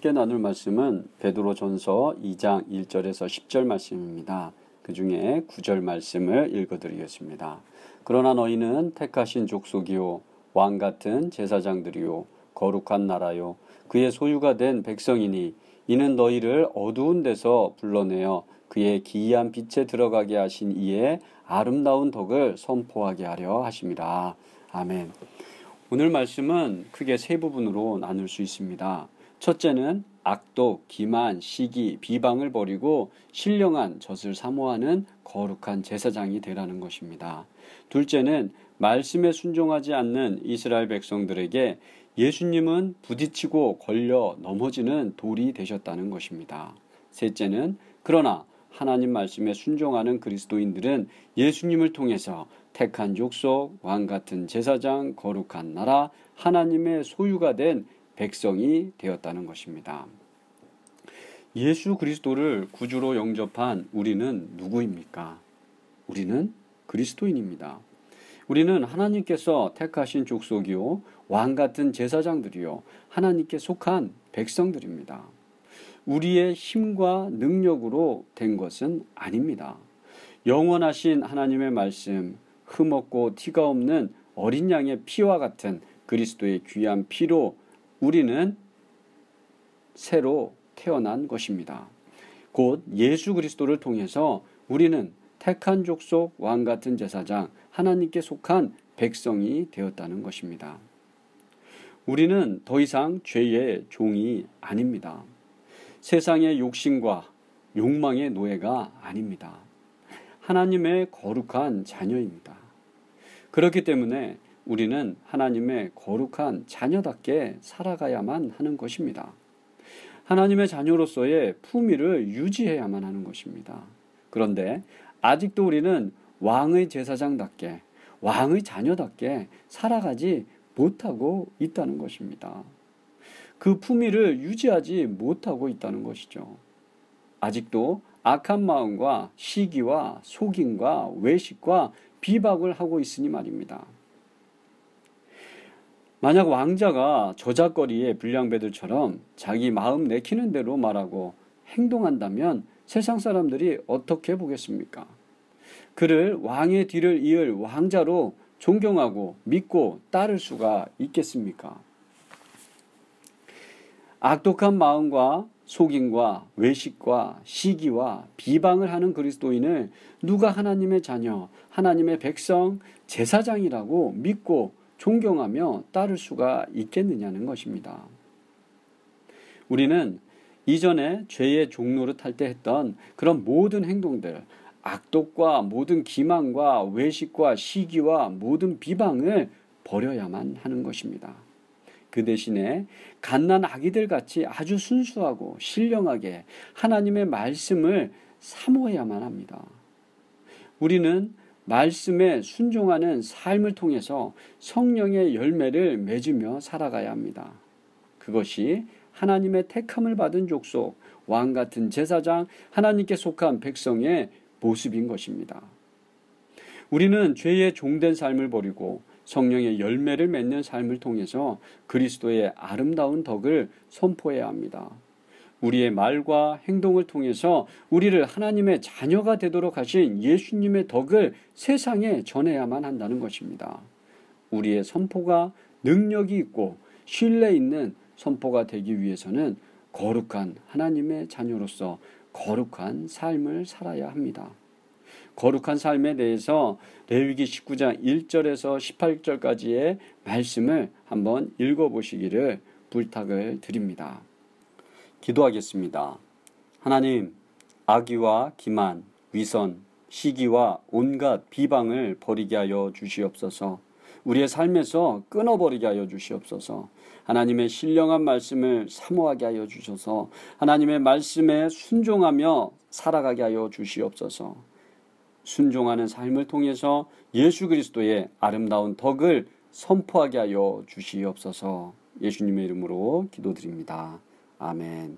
함께 나눌 말씀은 베드로전서 2장 1절에서 10절 말씀입니다. 그 중에 9절 말씀을 읽어드리겠습니다. 그러나 너희는 택하신 족속이요 왕 같은 제사장들이요 거룩한 나라요 그의 소유가 된 백성이니 이는 너희를 어두운 데서 불러내어 그의 기이한 빛에 들어가게 하신 이의 아름다운 덕을 선포하게 하려 하심이라. 아멘. 오늘 말씀은 크게 세 부분으로 나눌 수 있습니다. 첫째는 악독, 기만, 시기, 비방을 버리고 신령한 젖을 사모하는 거룩한 제사장이 되라는 것입니다. 둘째는 말씀에 순종하지 않는 이스라엘 백성들에게 예수님은 부딪히고 걸려 넘어지는 돌이 되셨다는 것입니다. 셋째는 그러나 하나님 말씀에 순종하는 그리스도인들은 예수님을 통해서 택한 족속, 왕 같은 제사장, 거룩한 나라, 하나님의 소유가 된 백성이 되었다는 것입니다. 예수 그리스도를 구주로 영접한 우리는 누구입니까? 우리는 그리스도인입니다. 우리는 하나님께서 택하신 족속이요, 왕 같은 제사장들이요, 하나님께 속한 백성들입니다. 우리의 힘과 능력으로 된 것은 아닙니다. 영원하신 하나님의 말씀, 흠없고 티가 없는 어린 양의 피와 같은 그리스도의 귀한 피로 우리는 새로 태어난 것입니다. 곧 예수 그리스도를 통해서 우리는 택한 족속 왕 같은 제사장 하나님께 속한 백성이 되었다는 것입니다. 우리는 더 이상 죄의 종이 아닙니다. 세상의 욕심과 욕망의 노예가 아닙니다. 하나님의 거룩한 자녀입니다. 그렇기 때문에 우리는 하나님의 거룩한 자녀답게 살아가야만 하는 것입니다. 하나님의 자녀로서의 품위를 유지해야만 하는 것입니다. 그런데 아직도 우리는 왕의 제사장답게, 왕의 자녀답게 살아가지 못하고 있다는 것입니다. 그 품위를 유지하지 못하고 있다는 것이죠. 아직도 악한 마음과 시기와 속임과 외식과 비박을 하고 있으니 말입니다. 만약 왕자가 저작거리의 불량배들처럼 자기 마음 내키는 대로 말하고 행동한다면 세상 사람들이 어떻게 보겠습니까? 그를 왕의 뒤를 이을 왕자로 존경하고 믿고 따를 수가 있겠습니까? 악독한 마음과 속임과 외식과 시기와 비방을 하는 그리스도인을 누가 하나님의 자녀, 하나님의 백성, 제사장이라고 믿고 존경하며 따를 수가 있겠느냐는 것입니다. 우리는 이전에 죄의 종로를 탈때 했던 그런 모든 행동들, 악독과 모든 기만과 외식과 시기와 모든 비방을 버려야만 하는 것입니다. 그 대신에 갓난 아기들 같이 아주 순수하고 신령하게 하나님의 말씀을 사모해야만 합니다. 우리는 말씀에 순종하는 삶을 통해서 성령의 열매를 맺으며 살아가야 합니다. 그것이 하나님의 택함을 받은 족속, 왕 같은 제사장, 하나님께 속한 백성의 모습인 것입니다. 우리는 죄의 종된 삶을 버리고 성령의 열매를 맺는 삶을 통해서 그리스도의 아름다운 덕을 선포해야 합니다. 우리의 말과 행동을 통해서 우리를 하나님의 자녀가 되도록 하신 예수님의 덕을 세상에 전해야만 한다는 것입니다. 우리의 선포가 능력이 있고 신뢰 있는 선포가 되기 위해서는 거룩한 하나님의 자녀로서 거룩한 삶을 살아야 합니다. 거룩한 삶에 대해서 레위기 19장 1절에서 18절까지의 말씀을 한번 읽어보시기를 부탁을 드립니다. 기도하겠습니다. 하나님, 악의와 기만, 위선, 시기와 온갖 비방을 버리게 하여 주시옵소서. 우리의 삶에서 끊어버리게 하여 주시옵소서. 하나님의 신령한 말씀을 사모하게 하여 주셔서 하나님의 말씀에 순종하며 살아가게 하여 주시옵소서. 순종하는 삶을 통해서 예수 그리스도의 아름다운 덕을 선포하게 하여 주시옵소서. 예수님의 이름으로 기도드립니다. 아멘.